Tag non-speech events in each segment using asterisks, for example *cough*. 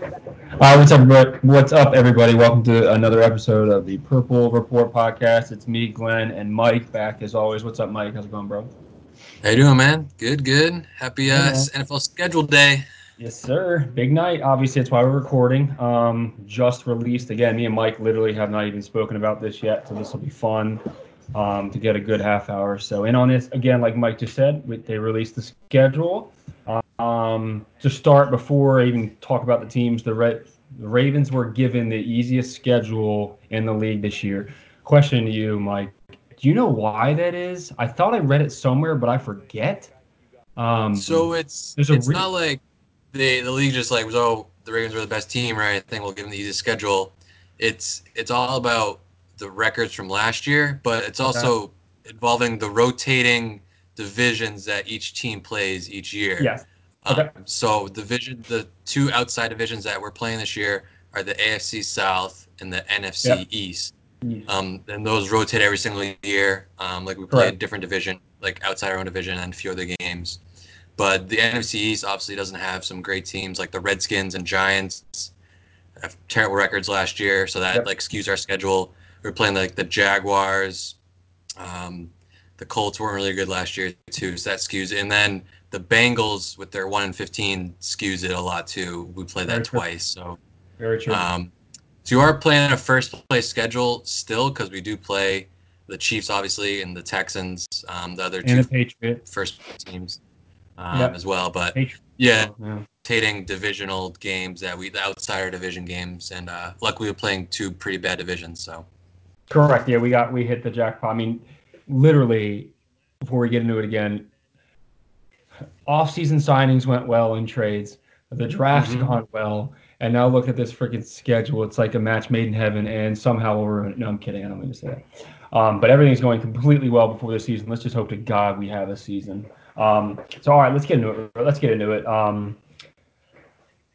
Right, what's up, what's up, everybody? Welcome to another episode of the Purple Report podcast. It's me, Glen, and Mike back as always. What's up, Mike? How's it going, bro? How you doing, man? Good, good. Happy uh, Yeah. NFL schedule day. Yes, sir. Big night. Obviously, that's why we're recording. Um, just released again. Me and Mike literally have not even spoken about this yet, so this will be fun um, to get a good half hour. So in on this again, like Mike just said, we, they released the schedule. Um, to start, before I even talk about the teams, the, Ra- the Ravens were given the easiest schedule in the league this year. Question to you, Mike: Do you know why that is? I thought I read it somewhere, but I forget. Um, So it's it's re- not like they the league just like was oh the Ravens were the best team right? I think we'll give them the easiest schedule. It's it's all about the records from last year, but it's also involving the rotating divisions that each team plays each year. yes. Um, Okay. so division the two outside divisions that we're playing this year are the AFC South and the NFC Yep. East. Um, and those rotate every single year. Um, like we play a different division, like outside our own division, and a few other games. But the NFC East obviously doesn't have some great teams like the Redskins and Giants. Have terrible records last year, so that Yep. like skews our schedule. We're playing like the Jaguars. Um, the Colts weren't really good last year too, so that skews. And then the Bengals with their one and fifteen skews it a lot too. We play Very that true. twice, so. Very true. Um, so you are playing a first place schedule still because we do play the Chiefs, obviously, and the Texans, um, the other and two the Patriots. first teams um, Yep. as well. But Patriots. yeah, Yeah. divisional games that we, the outsider division games, and uh, luckily we're playing two pretty bad divisions. So Correct. Yeah, we got we hit the jackpot. I mean, literally, before we get into it again, off-season signings went well in trades. The draft's Mhm. gone well, and now look at this freaking schedule. It's like a match made in heaven, and somehow we'll ruin it. No, I'm kidding. I don't mean to say that. Um, but everything's going completely well before the season. Let's just hope to God we have a season. Um, so, all right, let's get into it. Let's get into it. Um,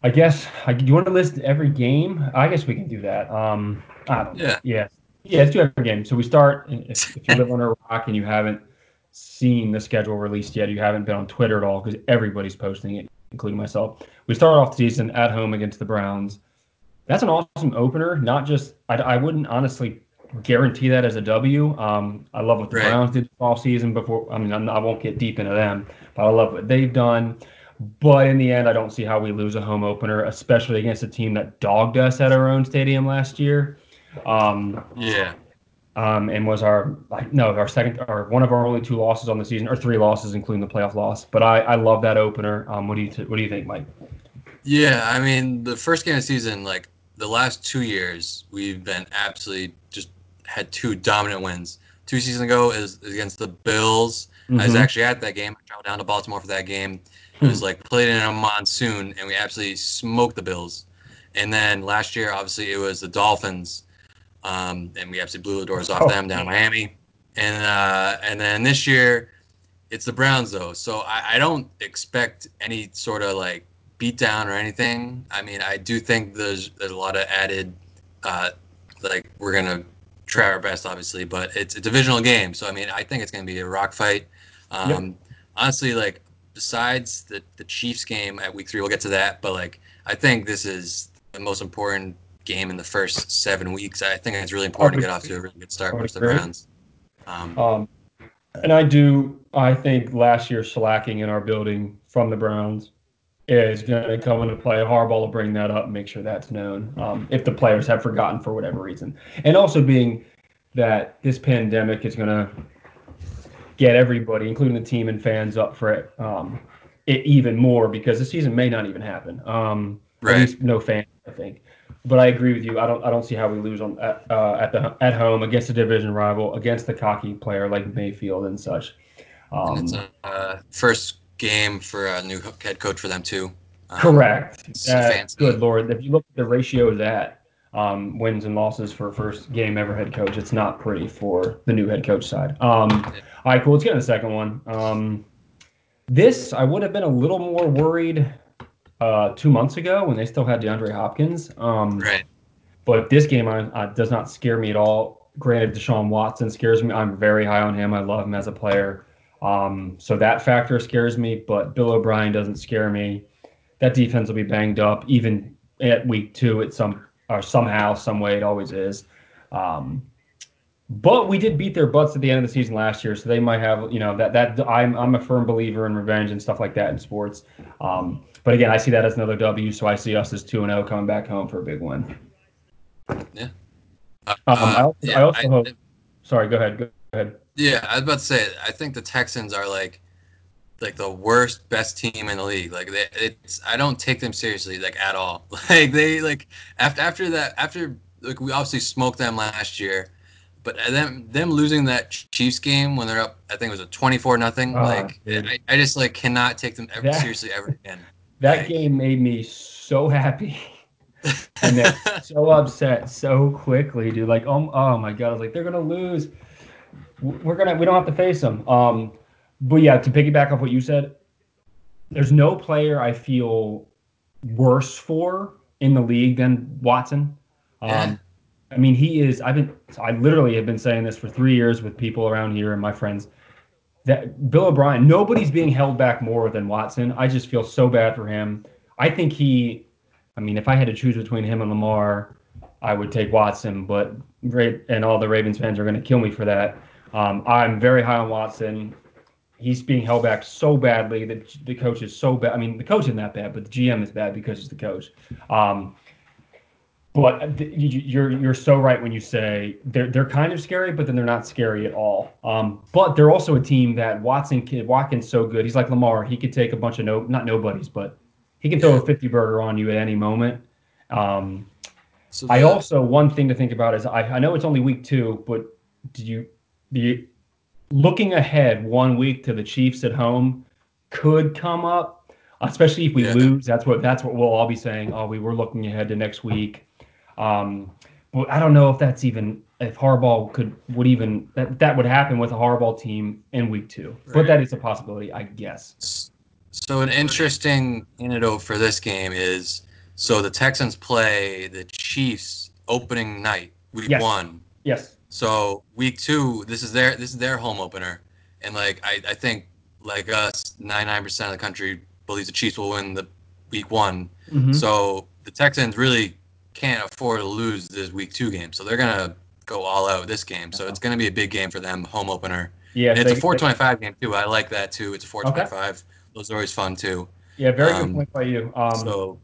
I guess. I, you want to list every game? I guess we can do that. Um, I don't know. Yeah. Yeah. Yeah, let's do every game. So we start. If, if you *laughs* live on a rock and you haven't seen the schedule released yet, you haven't been on Twitter at all because everybody's posting it, including myself. We start off the season at home against the Browns. That's an awesome opener. Not just I, I wouldn't honestly guarantee that as a W. Um, I love what the Right. Browns did all season before. I mean, not, I won't get deep into them, but I love what they've done. But in the end, I don't see how we lose a home opener, especially against a team that dogged us at our own stadium last year. Um, yeah, um, and was our like no our second or one of our only two losses on the season or three losses including the playoff loss. But I, I love that opener. Um, what do you what do you think, Mike? yeah. I mean, the first game of the season, like the last two years, we've been absolutely just had two dominant wins. Two seasons ago is, against the Bills. I was Mhm. actually at that game. I traveled down to Baltimore for that game. It was like played in a monsoon, and we absolutely smoked the Bills. And then last year, obviously, it was the Dolphins, um, and we absolutely blew the doors off Oh, them down in Miami. And uh, and then this year, it's the Browns though, so I, I don't expect any sort of like beatdown or anything. I mean, I do think there's there's a lot of added, uh, like we're gonna try our best, obviously, but it's a divisional game, so I mean, I think it's gonna be a rock fight. Um, Honestly, like besides the the Chiefs game at Week Three, we'll get to that, but like I think this is the most important game in the first seven weeks. I think it's really important to get off to a really good start versus the. Browns. Um, Um, and I do. I think last year's slacking in our building from the Browns is going to come into play. Harbaugh will bring that up and make sure that's known um, if the players have forgotten for whatever reason. And also being that this pandemic is going to get everybody, including the team and fans, up for it, um, it even more because the season may not even happen. Um, Right. At least no fans, I think. But I agree with you. I don't. I don't see how we lose on at, uh, at the at home against a division rival, against the cocky player like Mayfield and such. Um, it's a uh, first game for a new head coach for them too. Um, correct. Uh, good lord! If you look at the ratio of that um, wins and losses for first game ever head coach, it's not pretty for the new head coach side. Um, all right, cool. Let's get to the second one. Um, this I would have been a little more worried uh, two months ago when they still had DeAndre Hopkins. Um, Right. But this game does not scare me at all. Granted, Deshaun Watson scares me. I'm very high on him. I love him as a player. Um, so that factor scares me, but Bill O'Brien doesn't scare me. That defense will be banged up. Even at week two at some or somehow, some way. It always is. Um, but we did beat their butts at the end of the season last year, so they might have you know that that I'm I'm a firm believer in revenge and stuff like that in sports. Um, but again, I see that as another W, so I see us as two and zero coming back home for a big win. Yeah. Um, I also, yeah, I also I- hope. Sorry, go ahead. Go ahead. Yeah, I was about to say. I think the Texans are like, like the worst, best team in the league. Like they, it's. I don't take them seriously, like at all. *laughs* Like they, like after after that, after like we obviously smoked them last year, but them them losing that Chiefs game when they're up, I think it was a twenty four nothing. Ah, Like. I, I just like cannot take them ever seriously ever again. *laughs* That game made me so happy *laughs* and then so upset so quickly, dude. Like, oh, oh my god, I was like, they're gonna lose. We're gonna, we don't have to face them. Um, but yeah, to piggyback off what you said, there's no player I feel worse for in the league than Watson. Um, Yeah. I mean, he is. I've been. I literally have been saying this for three years with people around here and my friends. That Bill O'Brien, nobody's being held back more than Watson. I just feel so bad for him. I think he. I mean, if I had to choose between him and Lamar, I would take Watson. But Ra- and all the Ravens fans are going to kill me for that. Um, I'm very high on Watson. He's being held back so badly that the coach is so bad. I mean, the coach isn't that bad, but the GM is bad because he's the coach. Um, but you- you're you're so right when you say they're they're kind of scary, but then they're not scary at all. Um, but they're also a team that Watson can Watkins so good. He's like Lamar. He could take a bunch of no not nobodies, but he can throw a fifty burger on you at any moment. Um, So I also one thing to think about is I, I know it's only week two, but do you the looking ahead one week to the Chiefs at home could come up, especially if we Yeah. lose. That's what that's what we'll all be saying. Oh, we were looking ahead to next week. Um, but I don't know if that's even if Harbaugh could would even that that would happen with a Harbaugh team in week two. But that is a possibility, I guess. So an interesting anecdote for this game is so the Texans play the Chiefs opening night, week Yes. one. Yes. So week two, this is their this is their home opener, and like I, I think like us, ninety nine percent of the country believes the Chiefs will win the week one. Mhm. So the Texans really can't afford to lose this week two game, so they're gonna go all out this game. So it's gonna be a big game for them, home opener. yeah. And it's they- a 425 game too. I like that too. It's a 425. Those are always fun too. yeah. Very good um, point by you. Um, so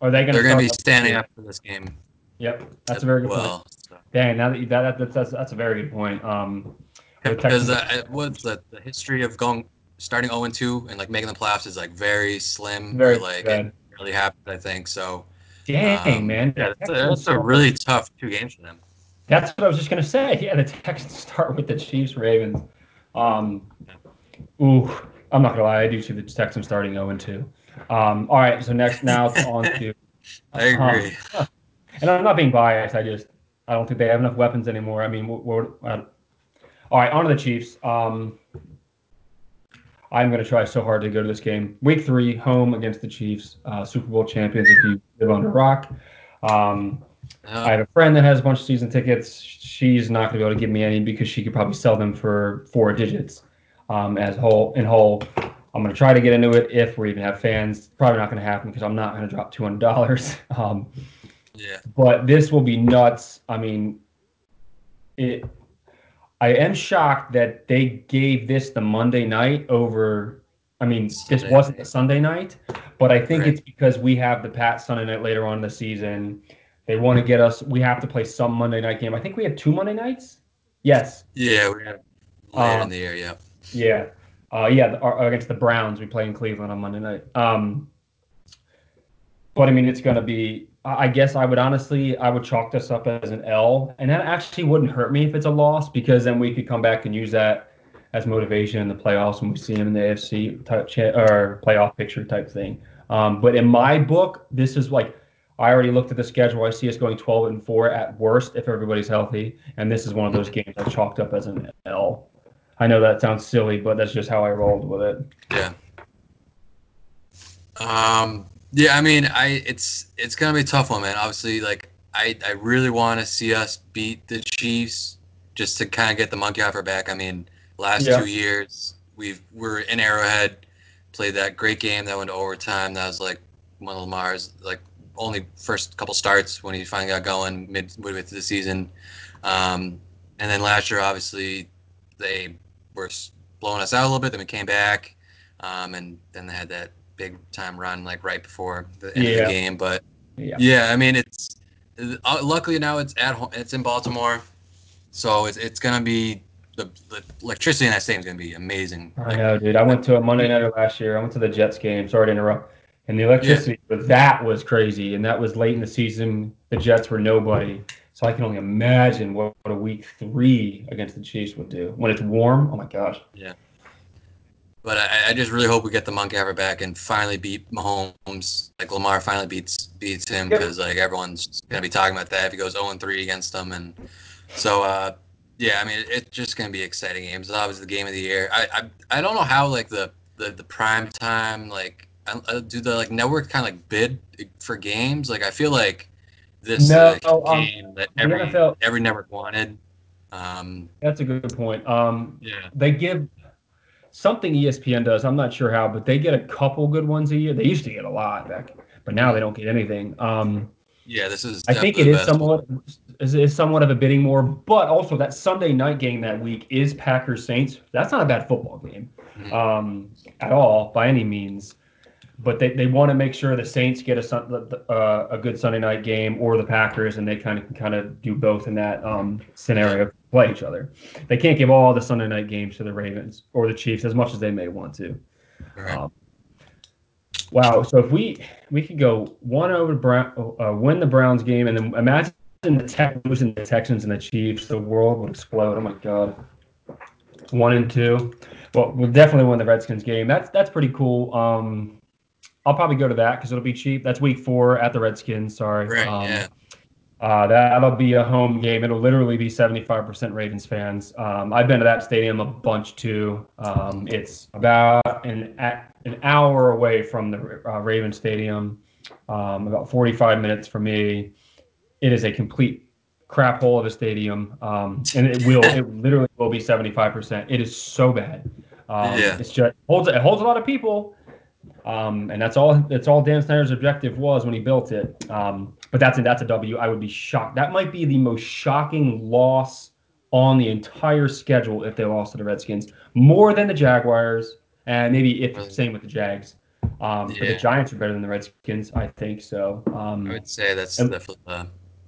are they gonna? they're to be standing up for this game. Yep, that's a very good point. So, Dang, now that you, that, that that's that's a very good point. Um, because uh, what's the, the history of going starting 0 2 and like making the playoffs is like very slim. Very or, like bad. it really happened. I think so. Dang um, man, Yeah, that's a, that's a really tough two games for them. That's what I was just gonna say. Yeah, the Texans *laughs* start with the Chiefs Ravens. Um, ooh, I'm not gonna lie, I do see the Texans starting 0 2. Um, all right, so next now it's on to *laughs* I Uh-huh. agree. *laughs* and I'm not being biased. I just I don't think they have enough weapons anymore. I mean, what, what, uh, all right, on to the Chiefs. Um, I'm going to try so hard to go to this game. Week three, home against the Chiefs, uh, Super Bowl champions. If you live under a rock, um, Uh, I have a friend that has a bunch of season tickets. She's not going to be able to give me any because she could probably sell them for four digits um, as whole in whole. I'm going to try to get into it if we even have fans. Probably not going to happen because I'm not going to drop two hundred dollars. *laughs* Um, yeah. but this will be nuts. I mean, it. I am shocked that they gave this the Monday night over. I mean, this wasn't night. the Sunday night, but I think Right. it's because we have the Pat Sunday night later on in the season. They want to get us. We have to play some Monday night game. I think we had two Monday nights. Yes. Yeah, we're gonna later Uh, in the year. Yeah. Yeah. Uh, yeah, the- uh, against the Browns, we play in Cleveland on Monday night. Um, but I mean, it's going to be. I guess I would honestly, I would chalk this up as an L, and that actually wouldn't hurt me if it's a loss because then we could come back and use that as motivation in the playoffs when we see them in the AFC type or playoff picture type thing. Um, but in my book, this is like I already looked at the schedule. I see us going 12 and four at worst if everybody's healthy, and this is one of those games I chalked up as an L. I know that sounds silly, but that's just how I rolled with it. Yeah. Um. Yeah. I mean, I it's it's gonna be a tough one, man. Obviously, like I I really want to see us beat the Chiefs just to kind of get the monkey off our back. I mean, last Yeah. two years we've we're in Arrowhead, played that great game that went to overtime. That was like one of Lamar's like only first couple starts when he finally got going mid midway through the season. Um, and then last year, obviously, they were blowing us out a little bit. Then we came back, um, and then they had that big time run like right before the end Yeah. of the game. But Yeah. yeah, I mean, it's uh, luckily now it's at home. It's in Baltimore, so it's it's gonna be the, the electricity in that stadium is gonna be amazing. I know, dude. I went to a Monday nighter last year. I went to the Jets game. Sorry to interrupt. And the electricity, but that was crazy. And that was late in the season. The Jets were nobody. So I can only imagine what, what a week three against the Chiefs would do. When it's warm, oh my gosh. But I, I just really hope we get the monkey ever back and finally beat Mahomes. Like Lamar finally beats beats him Yep. because like everyone's gonna be talking about that if he goes 0 3 against them. And so uh, yeah, I mean it's just gonna be exciting games. It's obviously the game of the year. I I, I don't know how like the the, the prime time like I, I, do the like network kind of like bid for games. Like I feel like this No, is um, game that every NFL every network wanted. Um, That's a good point. Um, yeah. they give something ESPN does. I'm not sure how, but they get a couple good ones a year. They used to get a lot back, but now they don't get anything. Um, Yeah, this is. I think it is somewhat is, is somewhat of a bidding war, but also that Sunday night game that week is Packers Saints. That's not a bad football game Mhm. um, at all by any means. But they, they want to make sure the Saints get a uh, a good Sunday night game or the Packers, and they kind of kind of do both in that um, scenario, play each other. They can't give all the Sunday night games to the Ravens or the Chiefs as much as they may want to. Right. Um, wow. So if we we could go one over Brown, uh, win the Browns game, and then imagine the Tex losing the Texans and the Chiefs, the world would explode. Oh my god. One and two. Well, we'll definitely win the Redskins game. That's that's pretty cool. Um, I'll probably go to that because it'll be cheap. That's week four at the Redskins. Sorry. Right. Um, yeah. Uh, that'll be a home game. It'll literally be 75% Ravens fans. Um, I've been to that stadium a bunch too. Um, it's about an an hour away from the uh, Ravens Stadium, um, about 45 minutes for me. It is a complete crap hole of a stadium, um, and it will it literally will be 75%. It is so bad. Um, Yeah. It's just holds it holds a lot of people. Um, and that's all. That's all Dan Snyder's objective was when he built it. But that's a, that's a W. I would be shocked. That might be the most shocking loss on the entire schedule if they lost to the Redskins, more than the Jaguars, and maybe if Really? same with the Jags. Um, But the Giants are better than the Redskins, I think. So um, I would say that's and- definitely the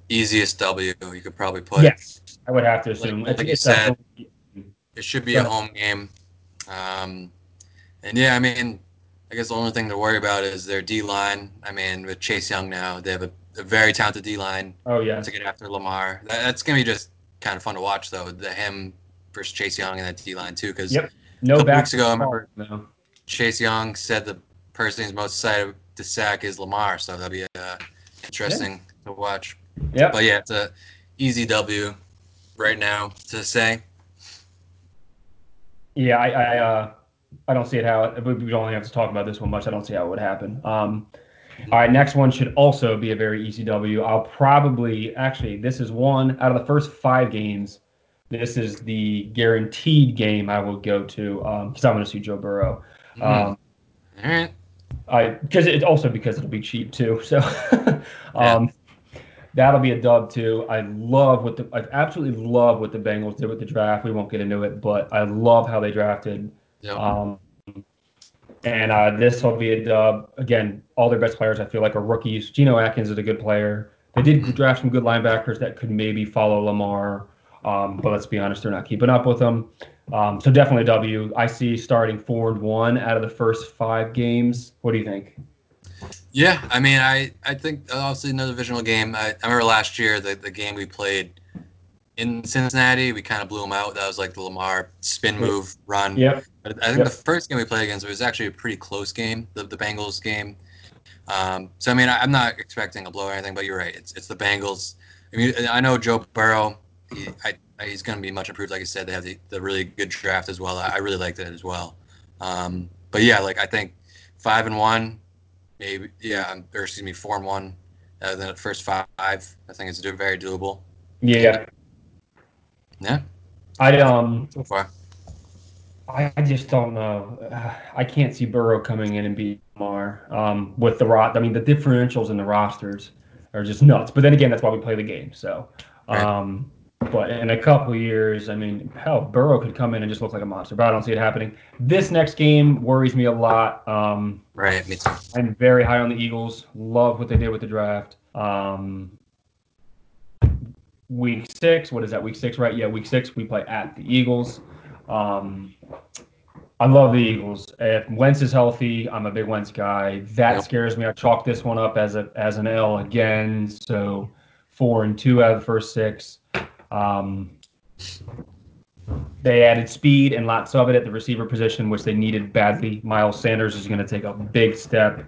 easiest W you could probably put. yes, I would have to assume. like It's- you said, It should be a home game. Um, and yeah, I mean, I guess the only thing to worry about is their D line. I mean, with Chase Young now, they have a, a very talented D line oh yeah, to get after Lamar. That, that's gonna be just kind of fun to watch, though. The him versus Chase Young and that D line too, because Yep. no couple back. weeks ago, I remember- No. Chase Young said the person he's most excited to sack is Lamar, so that'll be uh, interesting to watch. Yeah. But yeah, it's a easy W right now to say. Yeah, I I, uh, I don't see it how we don't have to talk about this one much. I don't see how it would happen. Um, all right, next one should also be a very easy W. I'll probably actually this is one out of the first five games. This is the guaranteed game I will go to because I'm going to see Joe Burrow. Hmm. Um, All right. I because it's also because it'll be cheap too. So *laughs* Yeah. um, that'll be a dub too. I love what the I absolutely love what the Bengals did with the draft. We won't get into it, but I love how they drafted. Yep. Um, and uh, this will be a dub. Again, all their best players I feel like are rookies. Geno Atkins is a good player. They did Mhm. draft some good linebackers that could maybe follow Lamar, um, but let's be honest, they're not keeping up with them. Um, so definitely a W. I see starting four and one out of the first five games. What do you think? Yeah, I mean, I, I think obviously another divisional game. I, I remember last year the, the game we played in Cincinnati, we kind of blew them out. That was like the Lamar spin move run. Yep. But I think Yep. the first game we played against was actually a pretty close game, the, the Bengals game. Um, so I mean, I, I'm not expecting a blow or anything, but you're right. It's it's the Bengals. I mean, I know Joe Burrow. He, I, he's going to be much improved. Like I said, they have the, the really good draft as well. I, I really like that as well. Um, but yeah, like I think five and one, maybe yeah, um, or excuse me, four and one. Uh, then the first five, I think it's very doable. Yeah. Yeah, I um so far. I just don't know. *sighs* I can't see Burrow coming in and beat Lamar um, with the rot. I mean, the differentials in the rosters are just nuts. But then again, that's why we play the game. So, um, but in a couple years, I mean, hell, Burrow could come in and just look like a monster. But I don't see it happening. This next game worries me a lot. Um, right, me too. I'm very high on the Eagles. Love what they did with the draft. Um, week six, what is that? Week six, right? Yeah, week six, we play at the Eagles. Um, I love the Eagles. If Wentz is healthy, I'm a big Wentz guy. That yep. scares me. I chalk this one up as a as an L again. So four and two out of the first six. Um, they added speed and lots of it at the receiver position, which they needed badly. Miles Sanders is going to take a big step.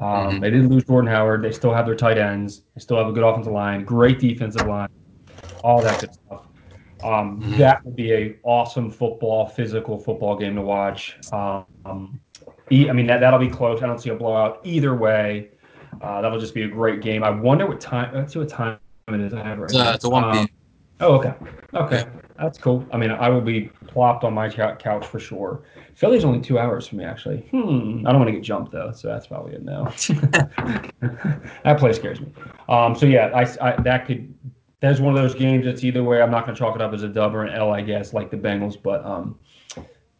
Um, mm-hmm. They didn't lose Jordan Howard. They still have their tight ends. They still have a good offensive line, great defensive line, all that good stuff. Um, mm-hmm. That would be a awesome football, physical football game to watch. Um, I mean, that, that'll be close. I don't see a blowout either way. Uh, that'll just be a great game. I wonder what time. Let's see what time it is. I have right it's, uh, it's a one p.m. Um, oh, okay, okay, that's cool. I mean, I will be plopped on my couch for sure. Philly's only two hours from me, actually. Hmm. I don't want to get jumped though, so that's probably a no. *laughs* *laughs* that place scares me. Um. So yeah, I, I that could that's one of those games that's either way. I'm not going to chalk it up as a dub or an L, I guess, like the Bengals, but um,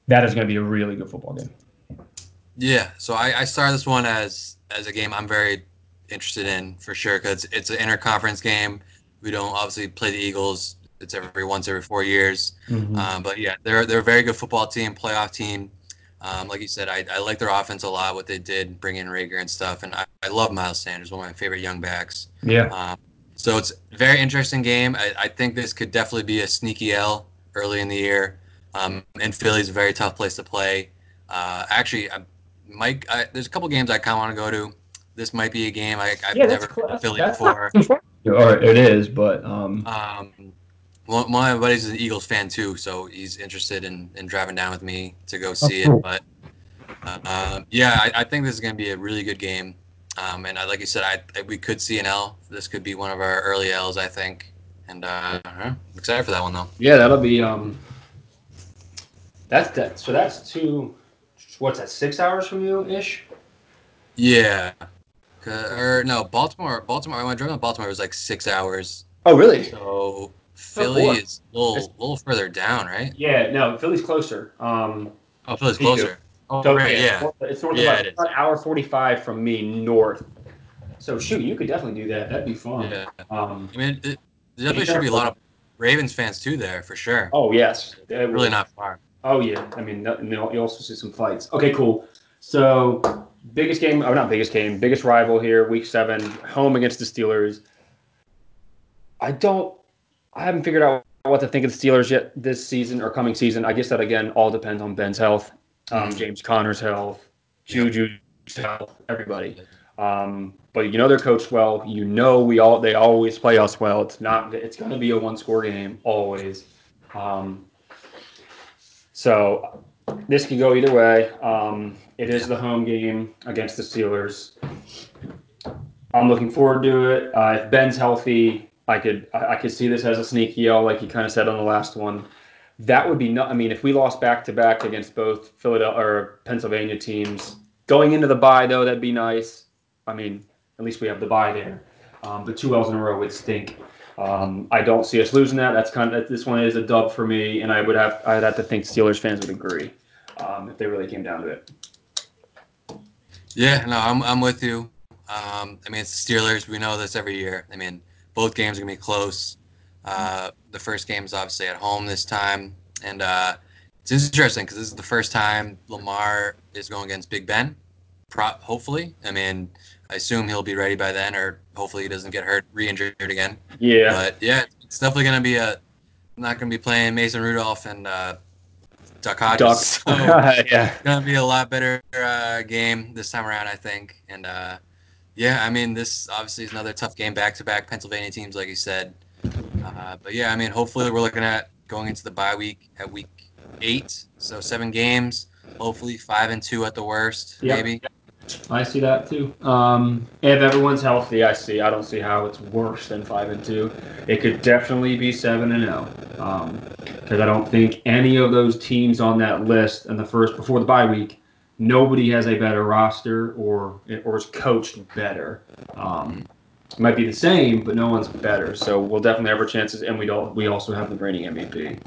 that is going to be a really good football game. Yeah, so I, I started this one as as a game I'm very interested in for sure because it's an interconference game. We don't obviously play the Eagles. It's every once every four years. Mm-hmm. Um, but yeah, they're they're a very good football team, playoff team. Um, like you said, I, I like their offense a lot. What they did, bring in Reagor and stuff, and I, I love Miles Sanders, one of my favorite young backs. Yeah. Um, so it's a very interesting game. I, I, think this could definitely be a sneaky L early in the year. Um, and Philly's a very tough place to play. Uh, actually, I, Mike, I, there's a couple games I kind of want to go to. This might be a game I, have yeah, never been to Philly before. Or it is, but um, um, one, of my buddies is an Eagles fan too, so he's interested in, in driving down with me to go see cool. it. But uh, uh, yeah, I, I, think this is going to be a really good game. Um, and I, like you said, I, we could see an L. This could be one of our early L's, I think. And uh, I'm excited for that one though. Yeah, that'll be. Um, that's that. So that's two. What's that? Six hours from you ish. Yeah. Or no, Baltimore. Baltimore. When I drove to Baltimore, it was like six hours. Oh, really? So Philly oh, is a little, little further down, right? Yeah. No, Philly's closer. Um, oh, Philly's closer. Oh, so, right, yeah. It's north yeah, of about an hour 45 from me north. So, shoot, you could definitely do that. That'd be fun. Yeah. Um, I mean, it, there definitely should be a lot of Ravens fans, too, there, for sure. Oh, yes. It really not far. Oh, yeah. I mean, you also see some fights. Okay, cool. So, biggest game, oh, not biggest game, biggest rival here, week seven, home against the Steelers. I don't, I haven't figured out what to think of the Steelers yet this season or coming season. I guess that, again, all depends on Ben's health um, James Conner's health, Juju's health, everybody. Um, but you know they're coached well. You know we all they always play us well. It's not it's going to be a one score game always. Um, so this could go either way. Um, it is the home game against the Steelers. I'm looking forward to it. Uh, if Ben's healthy, I could I, I could see this as a sneaky L, like you kind of said on the last one that would be not. I mean, if we lost back to back against both Philadelphia or Pennsylvania teams going into the bye, though, that'd be nice. I mean, at least we have the bye there. Um, but two L's in a row would stink. Um, I don't see us losing that. That's kind of this one is a dub for me, and I would have I'd have to think Steelers fans would agree um, if they really came down to it. Yeah, no, I'm I'm with you. Um, I mean, it's the Steelers. We know this every year. I mean, both games are gonna be close. Uh, the first game is obviously at home this time, and uh, it's interesting because this is the first time Lamar is going against Big Ben. Prop, hopefully, I mean, I assume he'll be ready by then, or hopefully he doesn't get hurt, re-injured again. Yeah. But yeah, it's definitely going to be a. I'm not going to be playing Mason Rudolph and uh, Duck Hodges. Duck. So *laughs* yeah. It's going to be a lot better uh, game this time around, I think. And uh, yeah, I mean, this obviously is another tough game, back-to-back Pennsylvania teams, like you said. Uh, but yeah, I mean, hopefully we're looking at going into the bye week at week eight, so seven games. Hopefully five and two at the worst, yep. maybe. I see that too. Um, if everyone's healthy, I see. I don't see how it's worse than five and two. It could definitely be seven and zero. Oh. Um, because I don't think any of those teams on that list in the first before the bye week, nobody has a better roster or or is coached better. Um, might be the same, but no one's better. So we'll definitely have our chances, and we don't. We also have the reigning MVP,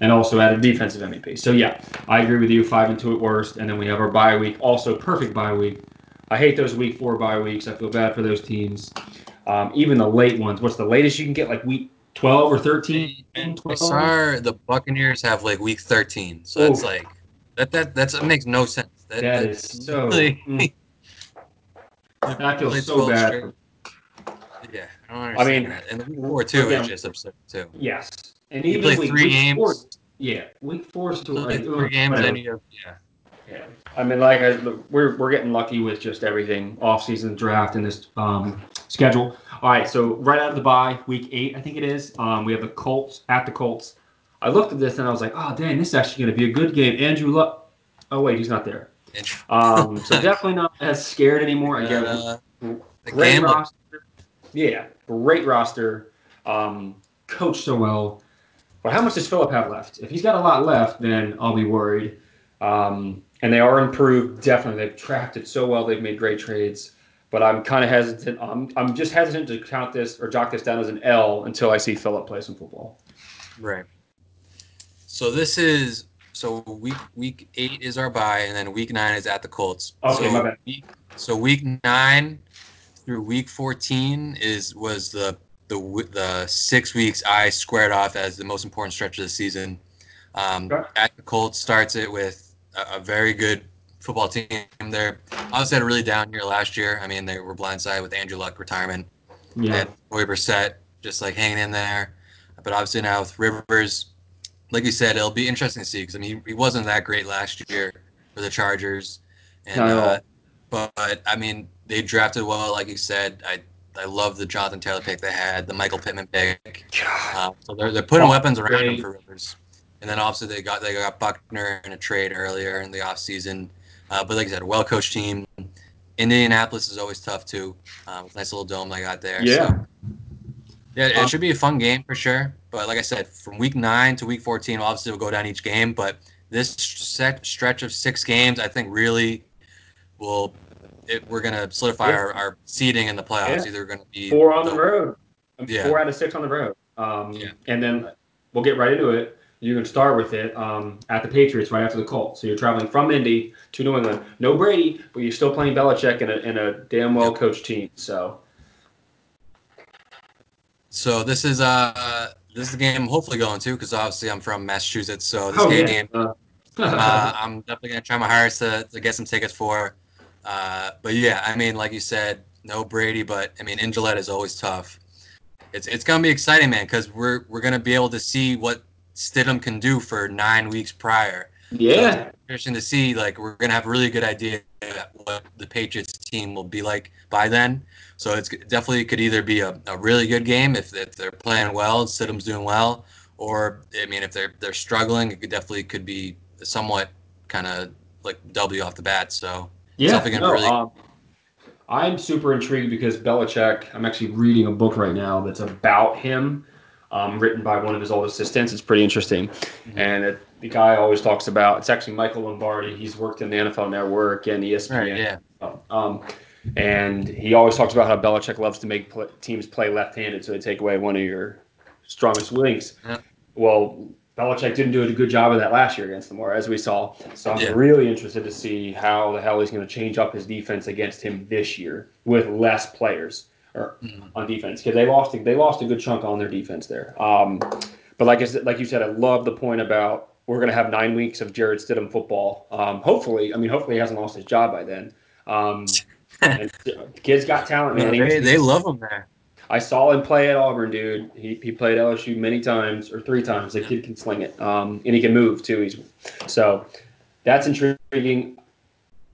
and also added defensive MVP. So yeah, I agree with you. Five and two at worst, and then we have our bye week. Also perfect bye week. I hate those week four bye weeks. I feel bad for those teams. Um, even the late ones. What's the latest you can get? Like week twelve or thirteen? I saw the Buccaneers have like week thirteen, so it's like that. That that's, that makes no sense. That, that is so. Really, mm. I feel so bad. Straight. Yeah, I don't understand I mean, that. And the week four too again, is just absurd too. Yes, and even you play three week games. Four, yeah, week four is too like, three games, and you have, yeah. Yeah, I mean, like I, we're we're getting lucky with just everything off season draft and this um, schedule. All right, so right out of the bye, week eight, I think it is. Um, we have the Colts at the Colts. I looked at this and I was like, oh dang, this is actually going to be a good game. Andrew Luck. Oh wait, he's not there. Um, so *laughs* definitely not as scared anymore. Again, uh, great roster. Yeah, great roster. Um, coached so well. But how much does Philip have left? If he's got a lot left, then I'll be worried. Um, and they are improved. Definitely, they've tracked it so well. They've made great trades. But I'm kind of hesitant. I'm, I'm just hesitant to count this or jot this down as an L until I see Philip play some football. Right. So this is so week week eight is our bye, and then week nine is at the Colts. Okay, so my bad. Week, so week nine through week fourteen is was the the the six weeks I squared off as the most important stretch of the season. Um, okay. At the Colts starts it with a, a very good football team there. Obviously, had a really down year last year. I mean, they were blindsided with Andrew Luck retirement. Yeah. And Boy Brissett just like hanging in there. But obviously now with Rivers, like you said, it'll be interesting to see because I mean he wasn't that great last year for the Chargers, and uh, but, but I mean they drafted well, like you said. I I love the Jonathan Taylor pick they had, the Michael Pittman pick. Um, so they're they're putting oh, weapons around great. him for Rivers. And then obviously they got they got Buckner in a trade earlier in the offseason. Uh, but like I said, a well coached team. Indianapolis is always tough too. Um, nice little dome they got there. Yeah. So, yeah, it um, should be a fun game for sure. But like I said, from week nine to week 14, obviously we'll go down each game. But this set stretch of six games, I think really will it, we're going to solidify yeah. our, our seeding in the playoffs. Yeah. Either going to be four on the, the road, yeah. four out of six on the road. Um, yeah. And then we'll get right into it you can start with it um, at the Patriots right after the Colts. So you're traveling from Indy to New England. No Brady, but you're still playing Belichick in a, in a damn well coached team. So. So this is uh this is the game I'm hopefully going to because obviously I'm from Massachusetts. So this oh, game yeah. *laughs* uh, I'm definitely gonna try my hardest to, to get some tickets for. Uh, but yeah, I mean, like you said, no Brady, but I mean, in Gillette is always tough. It's it's gonna be exciting, man, because we're we're gonna be able to see what Stidham can do for nine weeks prior. Yeah. So interesting to see. Like we're gonna have a really good idea what the Patriots team will be like by then. So it's definitely could either be a, a really good game if, if they're playing well, Stidham's doing well, or I mean if they're they're struggling, it could definitely could be somewhat kind of like W off the bat. So yeah, no, really- um, I'm super intrigued because Belichick. I'm actually reading a book right now that's about him um, written by one of his old assistants. It's pretty interesting. Mm-hmm. And it, the guy always talks about it's actually Michael Lombardi. He's worked in the NFL Network and ESPN. Right, yeah. Um, and he always talks about how Belichick loves to make pl- teams play left-handed, so they take away one of your strongest links. Yeah. Well, Belichick didn't do a good job of that last year against or as we saw. So I'm yeah. really interested to see how the hell he's going to change up his defense against him this year with less players or mm-hmm. on defense because they lost they lost a good chunk on their defense there. Um, but like I said, like you said, I love the point about we're going to have nine weeks of Jarrett Stidham football. Um, hopefully, I mean, hopefully he hasn't lost his job by then. Um, *laughs* the kid's got talent, man. They, they love him there. I saw him play at Auburn, dude. He, he played LSU many times or three times. The kid can sling it, um, and he can move too. He's so that's intriguing.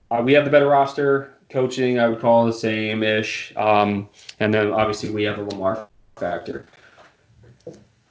Uh, we have the better roster coaching, I would call the same ish. Um, and then obviously we have a Lamar factor.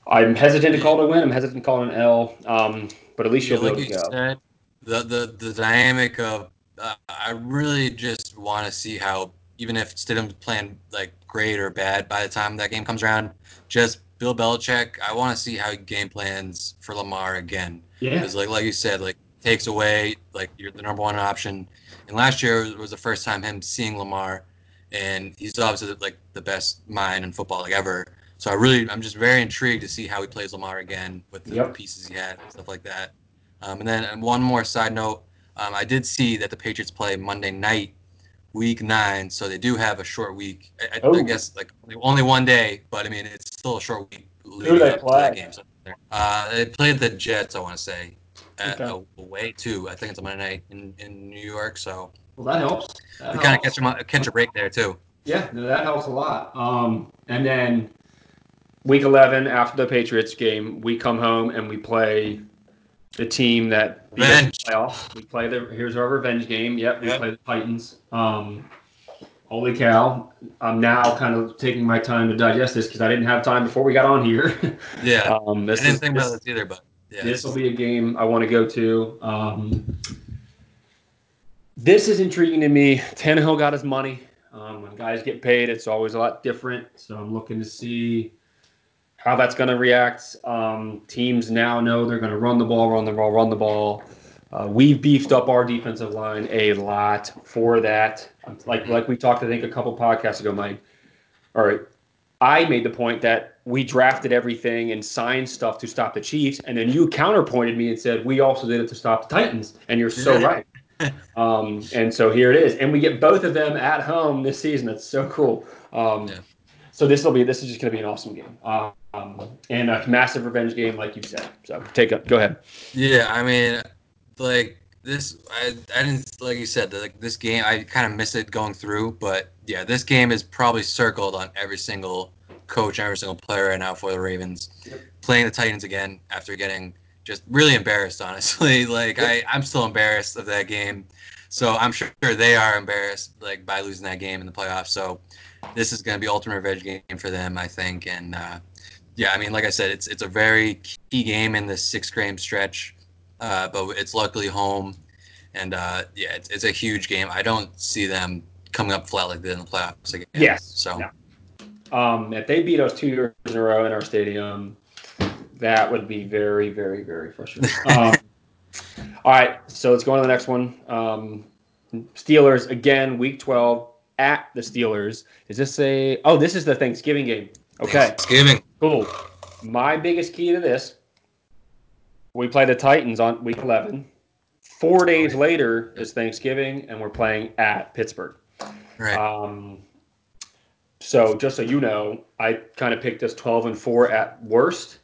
I'm hesitant to call it a win. I'm hesitant to call it an L. Um, but at least you'll yeah, like you go. Said, the, the, the dynamic of uh, I really just want to see how even if Stidham's playing like great or bad by the time that game comes around, just Bill Belichick, I want to see how he game plans for Lamar again. Yeah. Because like like you said, like takes away like you're the number one option. And last year was the first time him seeing Lamar, and he's obviously like the best mind in football like ever. So I really, I'm just very intrigued to see how he plays Lamar again with the Yep. pieces he had and stuff like that. Um, and then and one more side note, um, I did see that the Patriots play Monday night, week nine, so they do have a short week. I, I, Oh. I guess like only one day, but I mean it's still a short week. do leading they play? game. So, uh, they played the Jets, I want to say, at, Okay. away too. I think it's a Monday night in, in New York, so Well, that helps. That we kind of catch them catch a break there too. Yeah, no, that helps a lot. Um, and then week 11, after the Patriots game, we come home and we play the team that beat us the playoffs. We play the here's our revenge game. Yep, we Yep. play the Titans. Um, holy cow! I'm now kind of taking my time to digest this because I didn't have time before we got on here. *laughs* Yeah, um, I this didn't is think about this either, but yeah, this will be a game I want to go to. Um, this is intriguing to me. Tannehill got his money. Um, when guys get paid, it's always a lot different. So I'm looking to see how that's going to react. Um, teams now know they're going to run the ball, run the ball, run the ball. Uh, we've beefed up our defensive line a lot for that. Like like we talked, I think a couple podcasts ago, Mike. All right, I made the point that we drafted everything and signed stuff to stop the Chiefs, and then you counterpointed me and said we also did it to stop the Titans, and you're so *laughs* right. Um, and so here it is, and we get both of them at home this season. That's so cool. Um, Yeah. So this will be this is just going to be an awesome game, um, and a massive revenge game, like you said. So take it. Go ahead. yeah. I mean, like this, I, I didn't like you said like this game. I kind of missed it going through, but yeah, this game is probably circled on every single coach, every single player right now for the Ravens, Yep. playing the Titans again after getting just really embarrassed. Honestly, *laughs* like Yep. I, I'm still embarrassed of that game. So I'm sure they are embarrassed like by losing that game in the playoffs. So this is going to be ultimate revenge game for them, I think. And uh, yeah, I mean, like I said, it's it's a very key game in this six game stretch, uh, but it's luckily home, and uh, yeah, it's, it's a huge game. I don't see them coming up flat like they did in the playoffs again. Yes. So Yeah. Um, if they beat us two years in a row in our stadium, that would be very, very, very frustrating. *laughs* um, all right, so let's go on to the next one. Um, Steelers again, Week 12 at the Steelers. Is this a? Oh, this is the Thanksgiving game. Okay, Thanksgiving. Cool. My biggest key to this: we play the Titans on Week 11. Four days later is Thanksgiving, and we're playing at Pittsburgh. Right. Um, so just so you know, I kind of picked us 12 and 4 at worst.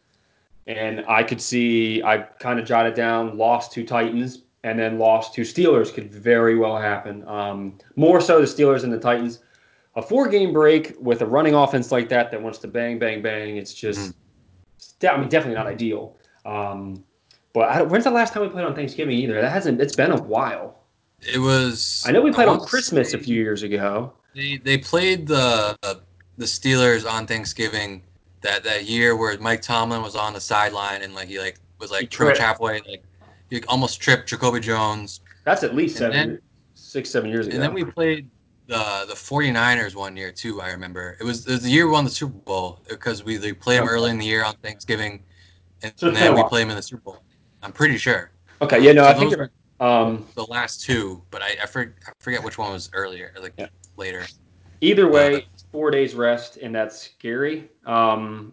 And I could see, I kind of jotted down lost to Titans and then lost to Steelers could very well happen. Um, more so the Steelers and the Titans. A four game break with a running offense like that that wants to bang, bang, bang. It's just, I mean, definitely not ideal. Um, but I when's the last time we played on Thanksgiving either? That hasn't, it's been a while. it was. I know we played on Christmas a few years ago. They they played the the Steelers on Thanksgiving that that year where Mike Tomlin was on the sideline and like he like was like pretty much halfway like he almost tripped Jacoby Jones. That's at least And seven, then- six, seven years ago. And then we played the the 49ers one year too. I remember it was, it was the year we won the Super Bowl because we they played them early in the year on Thanksgiving, and, So then we play them in the Super Bowl. I'm pretty sure. okay, yeah, no, So I think were um, the last two, but I I, for, I forget which one was earlier, like Yeah. later. either way, Uh, four days rest, and that's scary, um,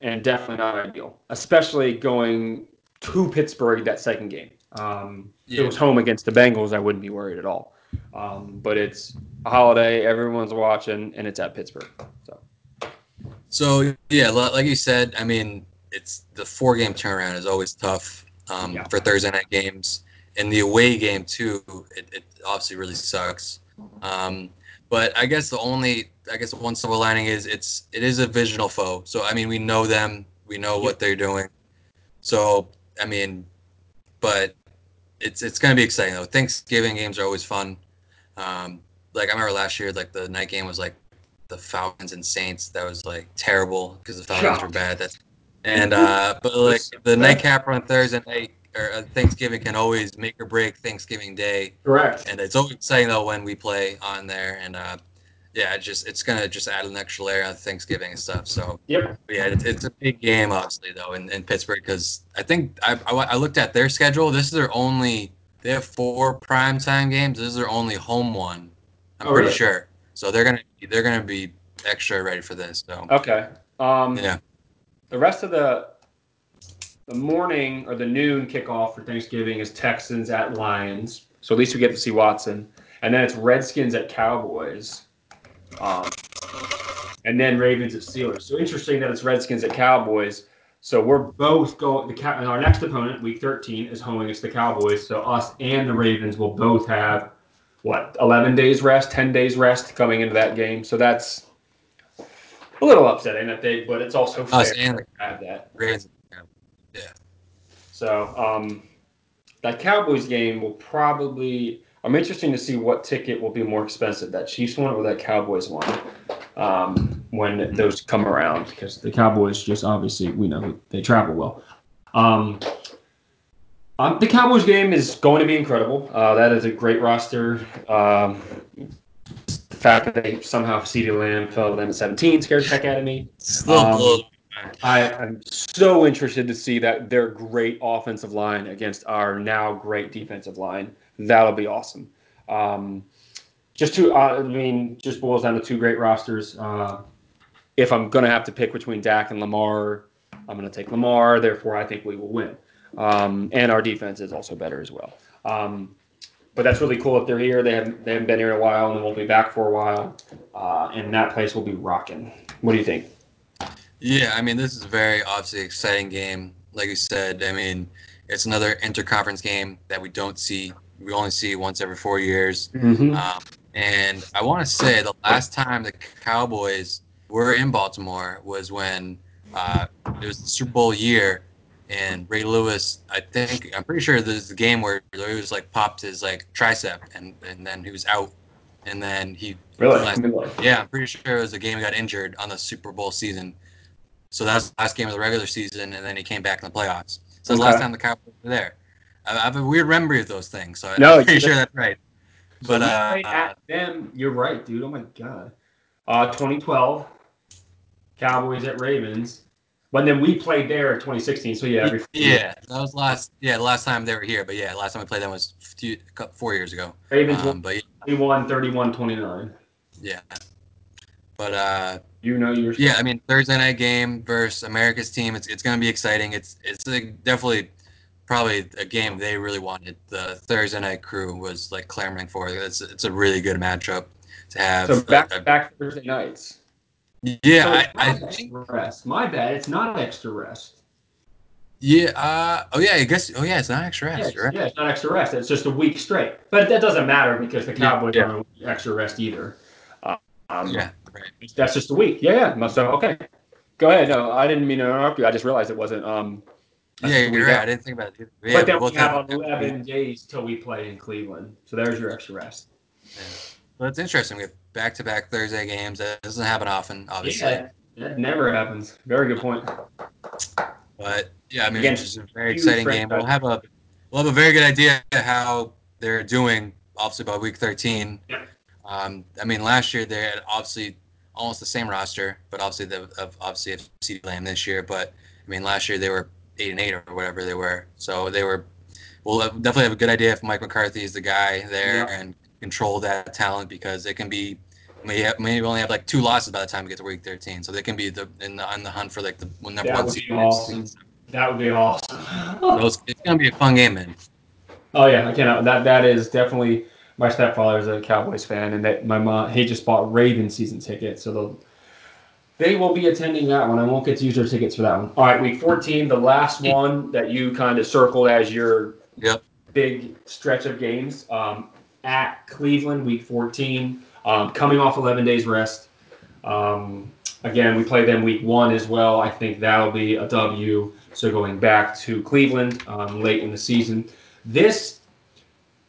and definitely not ideal, especially going to Pittsburgh that second game. Um, If it was home against the Bengals, I wouldn't be worried at all. Um, but it's holiday, everyone's watching, and it's at Pittsburgh. So So yeah, like you said, I mean, it's the four game turnaround is always tough um, Yeah. for Thursday night games, and the away game too. It, it obviously really sucks. Um, but I guess the only, I guess the one silver lining is it's it is a divisional foe. So I mean, we know them, we know what they're doing. So I mean, but it's it's gonna be exciting though. Thanksgiving games are always fun. Um, like I remember last year, like the night game was like the Falcons and Saints. That was like terrible because the Falcons Yeah. were bad. That's and uh, but like the nightcap on Thursday night or uh, Thanksgiving can always make or break Thanksgiving Day. correct. And it's always exciting though when we play on there. And uh, yeah, it just it's gonna just add an extra layer on Thanksgiving and stuff. So Yep. yeah, it's, it's a big game, obviously, though, in, in Pittsburgh because I think I, I, I looked at their schedule. This is their only. They have four primetime games. This is their only home one. I'm Oh, pretty really? sure. So they're gonna they're gonna be extra ready for this. So Okay. Um, yeah, The rest of the the morning or the noon kickoff for Thanksgiving is Texans at Lions. So at least we get to see Watson, and then it's Redskins at Cowboys, um, and then Ravens at Steelers. So interesting that it's Redskins at Cowboys. So we're both going. The Cow- our next opponent, Week 13, is home against the Cowboys. So us and the Ravens will both have what 11 days rest, 10 days rest coming into that game. So that's a little upsetting that they, but it's also fair Us and have that. Ravens. So um, that Cowboys game will probably. I'm interested to see what ticket will be more expensive, that Chiefs one or that Cowboys one, um, when those come around, because the Cowboys just obviously we know they travel well. Um, um, the Cowboys game is going to be incredible. Uh, that is a great roster. Um, the fact that they somehow CeeDee Lamb fell to them at 17 scares the heck out of me. Um, I am so interested to see that their great offensive line against our now great defensive line. That'll be awesome. Um, just two, uh, I mean, just boils down to two great rosters. Uh, if I'm going to have to pick between Dak and Lamar, I'm going to take Lamar. Therefore, I think we will win. Um, and our defense is also better as well. Um, but that's really cool if they're here. They haven't they haven't been here in a while, and they won't be back for a while. Uh, and that place will be rocking. What do you think? Yeah, I mean, this is a very obviously exciting game. Like you said, I mean, it's another interconference game that we don't see. We only see once every four years. Mm-hmm. Um, and I want to say the last time the Cowboys were in Baltimore was when uh, it was the Super Bowl year, and Ray Lewis. I think I'm pretty sure this is the game where Lewis like popped his like tricep, and and then he was out, and then he Really? Last- Let me look. yeah, I'm pretty sure it was the game he got injured on the Super Bowl season. So that's the last game of the regular season, and then he came back in the playoffs. So the last time the Cowboys were there. I, I have a weird memory of those things, so No, I'm pretty sure that's right. But we uh, played at them. You're right, dude. Oh my god. Uh, 2012, Cowboys at Ravens. But then we played there in 2016. So yeah, every yeah, that was last. Yeah, the last time they were here. But yeah, last time we played them was few, four years ago. Ravens Um, but 31, 31, 29. yeah, but uh, You know your yeah, I mean Thursday night game versus America's team. It's it's gonna be exciting. It's it's like definitely probably a game they really wanted. The Thursday night crew was like clamoring for. it. It's it's a really good matchup to have. So back Uh, back Thursday nights. Yeah, So I, I not think extra rest. My bad. It's not extra rest. yeah. Uh, oh yeah, I guess. Oh yeah, it's not extra rest. You're right. yeah, it's not extra rest. It's just a week straight. But that doesn't matter because the Cowboys yeah. aren't on extra rest either. Um, Yeah, right. That's just a week. Yeah, yeah. So okay. Go ahead. No, I didn't mean to interrupt you. I just realized it wasn't. Um, Yeah, you're right. out. I didn't think about it. Yeah, but then we have have- 11 days till we play in Cleveland. So there's your extra rest. But it's interesting. We have back-to-back Thursday games. That doesn't happen often, obviously. Yeah, that never happens. Very good point. But yeah, I mean, Again, it's just a very exciting game. We'll have a we'll have a very good idea how they're doing. Obviously, by week 13. Yeah. Um, I mean, last year they had obviously almost the same roster, but obviously they have obviously have CeeDee Lamb this year. But I mean, last year they were eight and eight or whatever they were. So they were. We'll have- definitely have a good idea if Mike McCarthy is the guy there Yeah. and control that talent because it can be. Maybe, have, only have like two losses by the time we get to week 13, so they can be the in the on the hunt for like the number That one would seed. awesome. That would be awesome. So it's, it's gonna be a fun game, man. Oh yeah, I cannot. That that is definitely my stepfather is a Cowboys fan, and that my mom he just bought Raven season tickets, so they'll they will be attending that one. I won't get to use their tickets for that one. All right, week fourteen, the last one that you kind of circled as your Yep. big stretch of games um, at Cleveland, week fourteen, um, coming off eleven days rest. Um, again, we play them week one as well. I think that'll be a W. So going back to Cleveland um, late in the season. This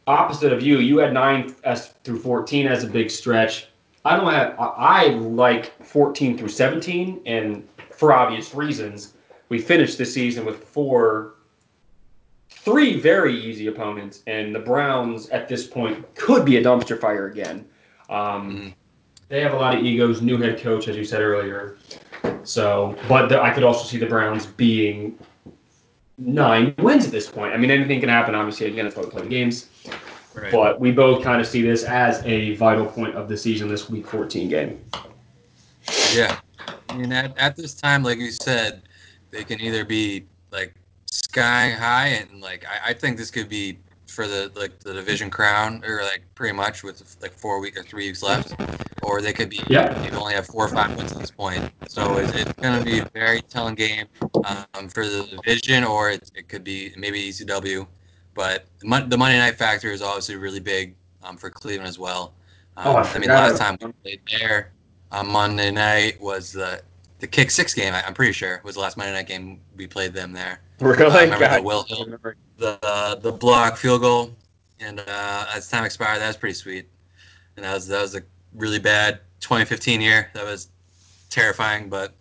opposite of you, you had nine as through 14 as a big stretch. I don't have. I like 14 through 17, and for obvious reasons, we finished the season with four, three very easy opponents, and the Browns at this point could be a dumpster fire again. Um, Mhm. they have a lot of egos. New head coach, as you said earlier. So, but the, I could also see the Browns being nine wins at this point. I mean, anything can happen. Obviously, again, it's why we play the games. Right. But we both kind of see this as a vital point of the season, this Week 14 game. Yeah. I mean, at, at this time, like you said, they can either be like sky high and like I, I think this could be for the like the division crown or like pretty much with like four weeks or three weeks left, or they could be Yeah. maybe only have four or five wins at this point. So it's, it's going to be a very telling game um, for the division, or it, it could be maybe ECW. But the, Mon- the Monday night factor is obviously really big um, for Cleveland as well. Um, Oh, I I mean, last time we played there on Monday night was the the Kick Six game. I, I'm pretty sure was the last Monday night game we played them there. *laughs* Really? I remember that Will Hill, the uh, the block field goal, and uh, as time expired, that was pretty sweet. And that was that was a really bad 2015 year. That was terrifying, but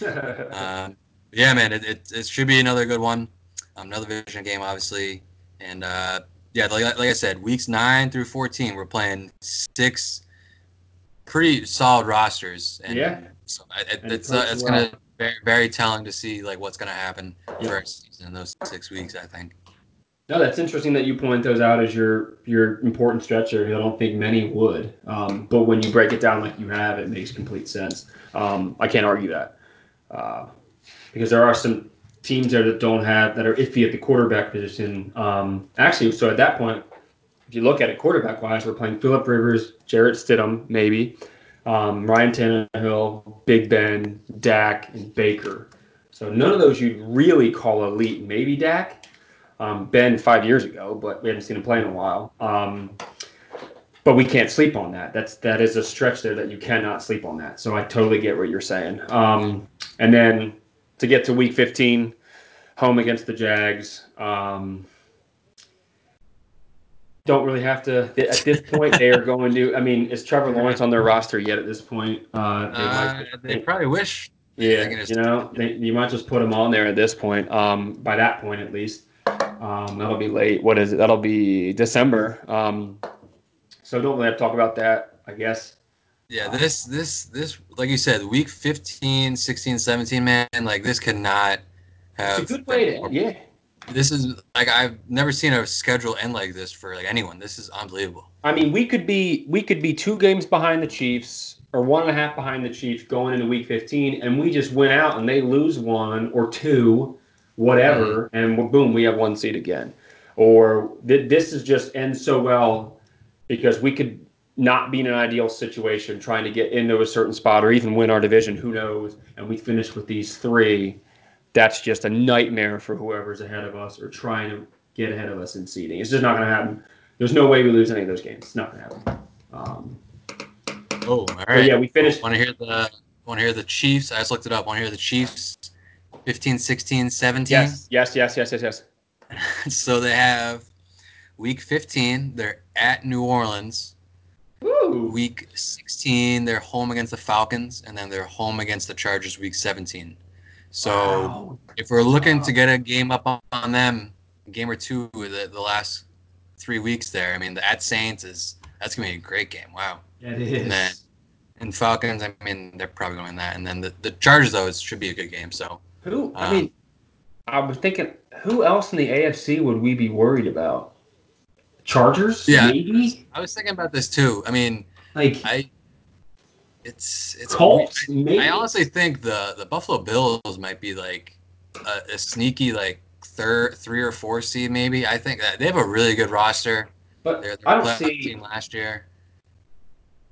*laughs* um, yeah, man, it, it, it should be another good one. Um, another division game, obviously, and uh, yeah, like, like I said, weeks nine through 14, we're playing six pretty solid rosters. And Yeah. so I- it, And it's uh, it's gonna very very telling to see like what's gonna happen Yep. for our season in those six weeks. I think. No, that's interesting that you point those out as your your important stretch there. I don't think many would, um, but when you break it down like you have, it makes complete sense. Um, I can't argue that uh, because there are some teams there that don't have that are iffy at the quarterback position. Um, actually, so at that point, if you look at it quarterback wise, we're playing Philip Rivers, Jarrett Stidham, maybe um, Ryan Tannehill, Big Ben, Dak, and Baker. So none of those you'd really call elite. Maybe Dak um, Ben five years ago, but we haven't seen him play in a while. Um, but we can't sleep on that. That's that is a stretch there that you cannot sleep on that. So I totally get what you're saying. Um, and then to get to week 15, home against the Jags. Um, don't really have to at this point. They are going to. I mean, is Trevor Lawrence on their roster yet? At this point, uh, they might- Uh, they probably wish. yeah, you know, they, you might just put them on there at this point. Um, by that point, at least, um, that'll be late. What is it? That'll be December. Um, so don't really have to talk about that. I guess. Yeah, this this this like you said, week 15, 16, 17, man, like this cannot have It's a good way to. Yeah. This is like I've never seen a schedule end like this for like anyone. This is unbelievable. I mean, we could be we could be two games behind the Chiefs or one and a half behind the Chiefs going into Week 15, and we just went out and they lose one or two, whatever, mm-hmm. and we're- boom, we have one seed again. Or th- this is just ends so well because we could not be in an ideal situation trying to get into a certain spot or even win our division. Who knows? And we finish with these three. That's just a nightmare for whoever's ahead of us or trying to get ahead of us in seeding. It's just not going to happen. There's no way we lose any of those games. It's not going to happen. Um, Oh, all right. yeah, we finished. Want to hear the want to hear the Chiefs? I just looked it up. Want to hear the Chiefs 15, 16, 17? Yes, yes, yes, yes, yes, yes. *laughs* so they have week 15, they're at New Orleans. Woo! Week 16, they're home against the Falcons, and then they're home against the Chargers week 17. So Wow. if we're looking to get a game up on, them, game or two the, the last three weeks there, I mean, the at Saints is that's gonna be a great game. Wow. it is. And then and Falcons, I mean, they're probably going to win that. And then the, the Chargers, though, it should be a good game. So Who? I Um, mean, I was thinking, who else in the AFC would we be worried about? Chargers? Yeah. Maybe. I was thinking about this too. I mean, Like I it's it's Colts? I. I honestly think the the Buffalo Bills might be like a, a sneaky like third, three or four seed maybe. I think that they have a really good roster. but They're, I they're a don't see. team last year.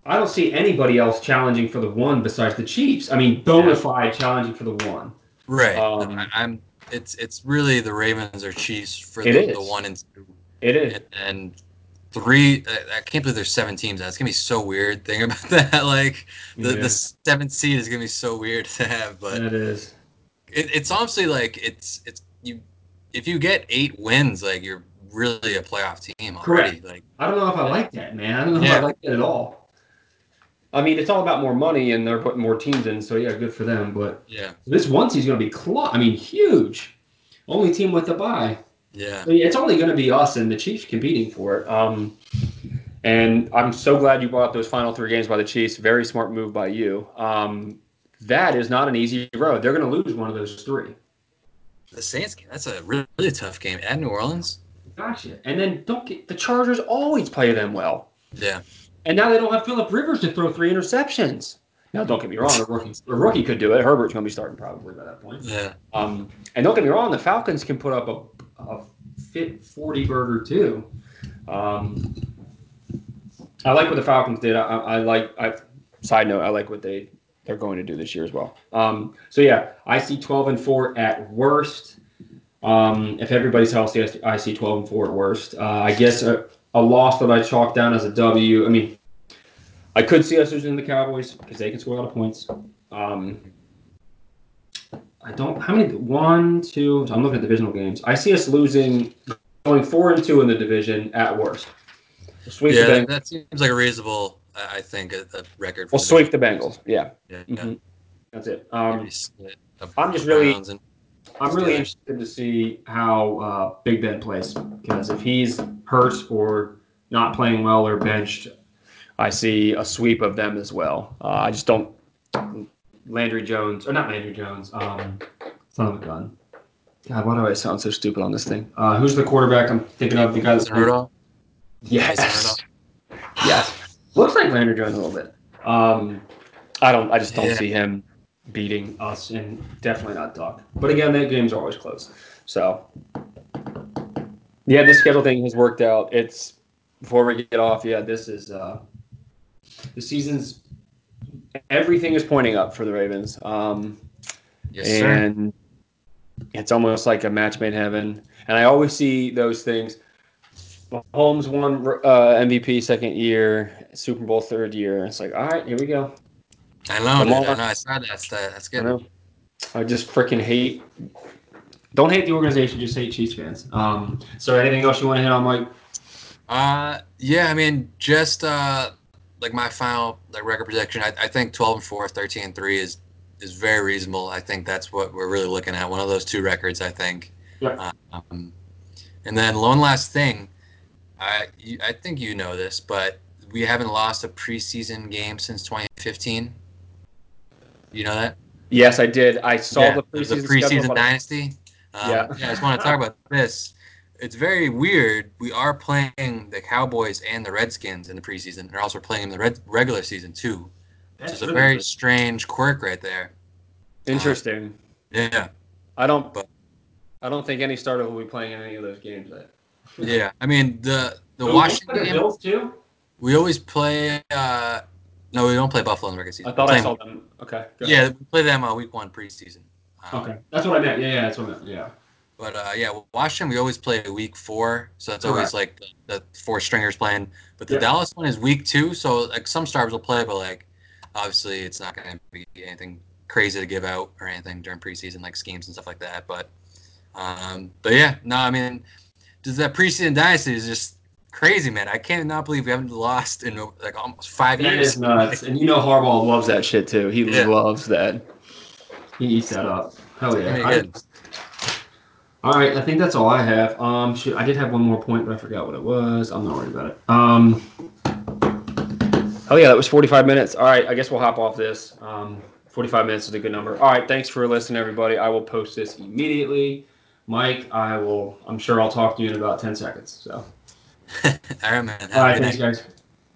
I don't see anybody else challenging for the one besides the Chiefs. I mean, bona fide challenging for the one. Right. Um, I, I'm. It's it's really the Ravens or Chiefs for the, the one and two. It is. and, and three. I, I can't believe there's seven teams. That's gonna be so weird. Thing *laughs* about that, like the Yeah. the seventh seed is gonna be so weird to have. But It is. it, it's honestly like it's it's you. If you get eight wins, like you're really a playoff team already. Like I don't know if I like that, man. I don't know if Yeah. I like that at all. I mean, it's all about more money, and they're putting more teams in, so yeah, good for them. But yeah, this one seed's going to be clo- I mean, huge. Only team with the bye. Yeah, So, yeah, it's only going to be us and the Chiefs competing for it. Um, And I'm so glad you brought up those final three games by the Chiefs. Very smart move by you. Um, that is not an easy road. They're going to lose one of those three. The Saints game. That's a really, really tough game at New Orleans. Gotcha. And then don't get the Chargers always play them well. Yeah. And now they don't have Philip Rivers to throw three interceptions. Now, don't get me wrong, the rookie, the rookie could do it. Herbert's going to be starting probably by that point. Yeah. Um, and don't get me wrong, the Falcons can put up a, a fit 40 burger too. Um, I like what the Falcons did. I, I like. I side note, I like what they they're going to do this year as well. Um, so yeah, I see 12 and four at worst. Um, if everybody's healthy, I see 12 and four at worst. Uh, I guess a, a loss that I chalk down as a W. I mean, I could see us losing the Cowboys because they can score a lot of points. Um, I don't. How many? One, two. I'm looking at divisional games. I see us losing, going four and two in the division at worst. We'll sweep yeah, the Bengals. that seems like a reasonable. I think a, a record. we'll sweep the Bengals. Yeah. Yeah. Mm-hmm. That's it. Um, I'm just really. I'm really interested to see how uh, Big Ben plays because if he's hurt or not playing well or benched, I see a sweep of them as well. Uh, I just don't. Landry Jones, or not Landry Jones, um, son of a gun. God, why do I sound so stupid on this thing? Uh, who's the quarterback I'm thinking of? The guy that's. Rudolph? Yes. Yes. Looks like Landry Jones a little bit. Um, I don't. I just don't yeah. see him beating us, and definitely not Duck. But again, that game's always close. So, yeah, this schedule thing has worked out. It's before we get off. Yeah, this is uh, the season's everything is pointing up for the Ravens. Um, yes, and sir. it's almost like a match made heaven. And I always see those things. Mahomes won uh, MVP second year, Super Bowl third year. It's like, all right, here we go. I know, dude, I know. I saw that stat. That's good. I, I just freaking hate. Don't hate the organization, just hate Chiefs fans. Um, so anything else you want to hit on, Mike? Uh, yeah, I mean, just uh, like my final like record projection, I, I think 12 and 4, 13 and 3 is is very reasonable. I think that's what we're really looking at. One of those two records, I think. Yeah. Um, and then one last thing, I I think you know this, but we haven't lost a preseason game since 2015. You know that? Yes, I did. I saw yeah, the preseason, the preseason dynasty. Um, yeah. yeah, I just want to talk about this it's very weird. We are playing the Cowboys and the Redskins in the preseason. and also playing in the red, regular season too. That's it's really a very good. strange quirk right there. Interesting. Uh, yeah. I don't. But, I don't think any starter will be playing in any of those games. yeah, I mean the the so Washington game. Bills too. We always play. Uh, no, we don't play Buffalo in the regular season. I thought I saw them. Okay. Yeah, we play them uh, week one preseason. Um, okay, that's what I meant. Yeah, yeah, that's what I meant. Yeah. But uh, yeah, Washington we always play week four, so it's always like the, the, four stringers playing. But the yeah. Dallas one is week two, so like some stars will play, but like obviously it's not going to be anything crazy to give out or anything during preseason like schemes and stuff like that. But um, but yeah, no, I mean, does that preseason dynasty is just crazy, man. I cannot believe we haven't lost in like almost five that years. That is nuts, and you know Harbaugh loves that shit too. He yeah. loves that. He eats that up. Hell yeah. All right, I think that's all I have. Um, shoot, I did have one more point, but I forgot what it was. I'm not worried about it. Um, oh yeah, that was 45 minutes. All right, I guess we'll hop off this. Um, 45 minutes is a good number. All right, thanks for listening, everybody. I will post this immediately. Mike, I will. I'm sure I'll talk to you in about 10 seconds. So. *laughs* all right, man. All right, thanks, night. guys.